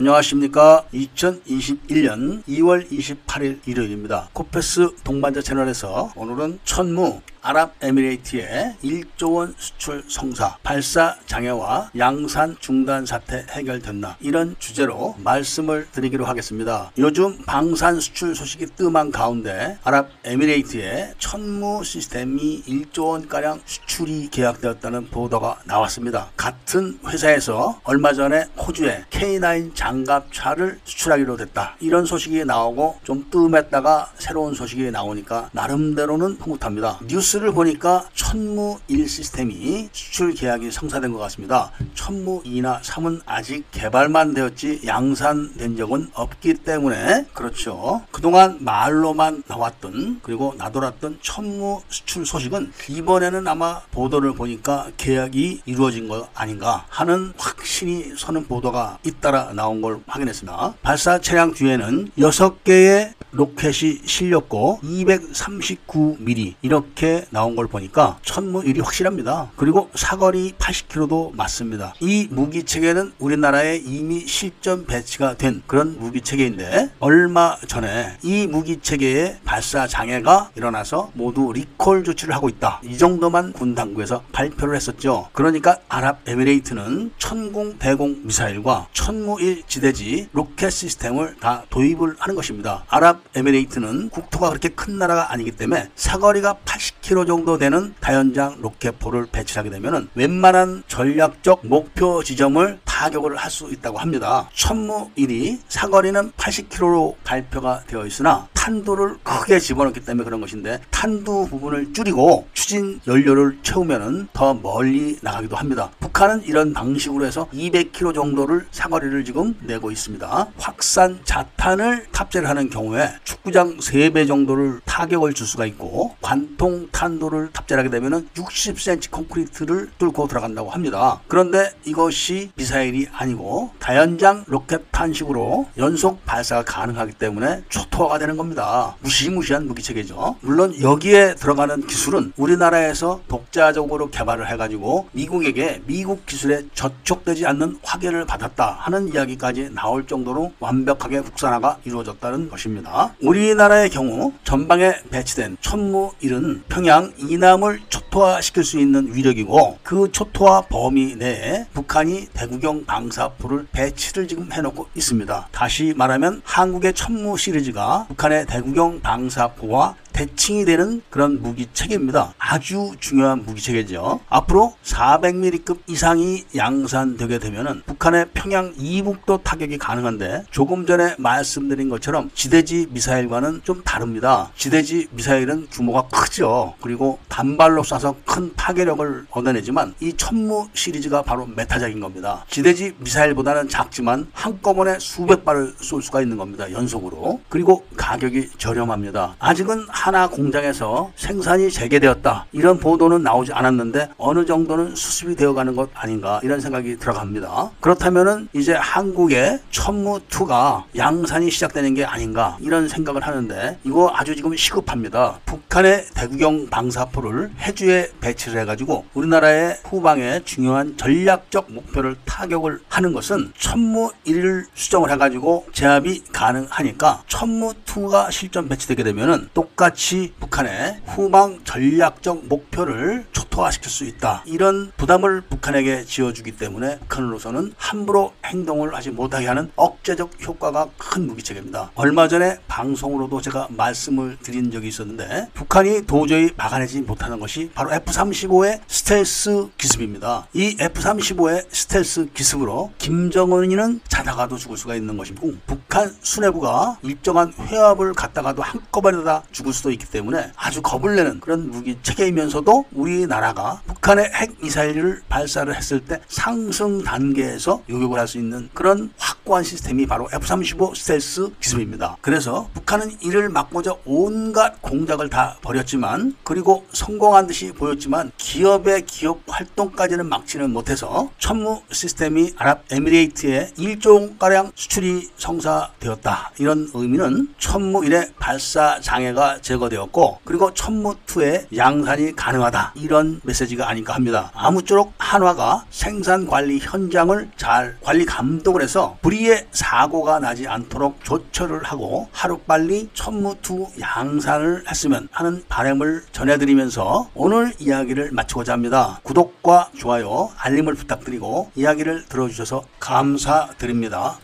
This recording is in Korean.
안녕하십니까. 2021년 2월 28일 일요일입니다. 코페스 동반자 채널에서 오늘은 천무 아랍에미레이트에 1조 원 수출 성사, 발사 장애와 양산 중단 사태 해결됐나 이런 주제로 말씀을 드리기로 하겠습니다. 요즘 방산 수출 소식이 뜸한 가운데 아랍에미레이트의 천무 시스템이 1조 원가량 수출이 계약되었다는 보도가 나왔습니다. 같은 회사에서 얼마 전에 호주에 K9 장갑차를 수출하기로 됐다. 이런 소식이 나오고 좀 뜸했다가 새로운 소식이 나오니까 나름대로는 흐뭇합니다. 뉴스 뉴스를 보니까 천무 1 시스템이 수출 계약이 성사된 것 같습니다. 천무 2나 3은 아직 개발만 되었지 양산된 적은 없기 때문에 그렇죠. 그동안 말로만 나왔던 그리고 나돌았던 천무 수출 소식은 이번에는 아마 보도를 보니까 계약이 이루어진 것 아닌가 하는 확신이 서는 보도가 잇따라 나온 걸 확인했습니다. 발사 차량 뒤에는 6개의 로켓이 실렸고 239mm 이렇게 나온 걸 보니까 천무 1이 확실합니다. 그리고 사거리 80km도 맞습니다. 이 무기 체계는 우리나라에 이미 실전 배치가 된 그런 무기 체계인데 얼마 전에 이 무기 체계의 발사 장애가 일어나서 모두 리콜 조치를 하고 있다. 이 정도만 군 당국에서 발표를 했었죠. 그러니까 아랍에미레이트는 천공 대공 미사일과 천무 1 지대지 로켓 시스템을 다 도입을 하는 것입니다. 아랍 에미레이트는 국토가 그렇게 큰 나라가 아니기 때문에 사거리가 80km 정도 되는 다연장 로켓포를 배치하게 되면 웬만한 전략적 목표 지점을 타격을 할 수 있다고 합니다. 천무1이 사거리는 80km로 발표가 되어 있으나 탄두를 크게 집어넣기 때문에 그런 것인데 탄두 부분을 줄이고 추진 연료를 채우면 더 멀리 나가기도 합니다. 북한은 이런 방식으로 해서 200km 정도를 사거리를 지금 내고 있습니다. 확산 자탄을 탑재를 하는 경우에 축구장 3배 정도를 타격을 줄 수가 있고 관통 탄도를 탑재하게 되면 60cm 콘크리트를 뚫고 들어간다고 합니다. 그런데 이것이 미사일이 아니고 다연장 로켓 탄식으로 연속 발사가 가능하기 때문에 초토화가 되는 겁니다. 무시무시한 무기체계죠. 물론 여기에 들어가는 기술은 우리나라에서 독자적으로 개발을 해가지고 미국에게 미국 기술에 저촉되지 않는 확인을 받았다 하는 이야기까지 나올 정도로 완벽하게 국산화가 이루어졌다는 것입니다. 우리나라의 경우 전방에 배치된 천무일은 평양 이남을 초 토화시킬 수 있는 위력이고 그 초토화 범위 내에 북한이 대구경 방사포를 배치를 지금 해놓고 있습니다. 다시 말하면 한국의 천무 시리즈가 북한의 대구경 방사포와 대칭이 되는 그런 무기 체계입니다. 아주 중요한 무기 체계죠. 앞으로 400mm급 이상이 양산되게 되면 북한의 평양 이북도 타격이 가능한데 조금 전에 말씀드린 것처럼 지대지 미사일과는 좀 다릅니다. 지대지 미사일은 규모가 크죠. 그리고 단발로 쏴서 큰 파괴력을 얻어내지만 이 천무 시리즈가 바로 매력적인 겁니다. 지대지 미사일보다는 작지만 한꺼번에 수백 발을 쏠 수가 있는 겁니다. 연속으로. 그리고 가격이 저렴합니다. 아직은 한화 공장에서 생산이 재개되었다. 이런 보도는 나오지 않았는데 어느 정도는 수습이 되어가는 것 아닌가 이런 생각이 들어갑니다. 그렇다면은 이제 한국의 천무2가 양산이 시작되는 게 아닌가 이런 생각을 하는데 이거 아주 지금 시급합니다. 북한의 대구경 방사포를 해주에 배치를 해가지고 우리나라의 후방에 중요한 전략적 목표를 타격을 하는 것은 천무 1을 수정을 해가지고 제압이 가능하니까 천무 2가 실전 배치되게 되면은 똑같이 같이 북한의 후방 전략적 목표를 초 토화시킬 수 있다. 이런 부담을 북한에게 지어주기 때문에 북한으로서는 함부로 행동을 하지 못하게 하는 억제적 효과가 큰 무기체계입니다. 얼마 전에 방송으로도 제가 말씀을 드린 적이 있었는데 북한이 도저히 막아내지 못하는 것이 바로 F-35의 스텔스 기습입니다. 이 F-35의 스텔스 기습으로 김정은이는 자다가도 죽을 수가 있는 것이고 북한 수뇌부가 일정한 회합을 갖다가도 한꺼번에 다 죽을 수도 있기 때문에 아주 겁을 내는 그런 무기 체계이면서도 우리나라 가 북한의 핵 미사일을 발사를 했을 때 상승 단계에서 요격을 할 수 있는 그런 확고한 시스템이 바로 F-35 스텔스 기술입니다. 그래서 북한은 이를 막고자 온갖 공작을 다 벌였지만 그리고 성공한 듯이 보였지만 기업의 기업 활동까지는 막지는 못해서 천무 시스템이 아랍에미레이트에 1조가량 수출이 성사되었다. 이런 의미는 천무 1의 발사 장애가 제거되었고 그리고 천무 2의 양산이 가능하다. 이런 메시지가 아닐까 합니다. 아무쪼록 한화가 생산 관리 현장을 잘 관리 감독을 해서 불의의 사고가 나지 않도록 조처를 하고 하루빨리 천무투 양산을 했으면 하는 바람을 전해드리면서 오늘 이야기를 마치고자 합니다. 구독과 좋아요, 알림을 부탁드리고 이야기를 들어주셔서 감사드립니다.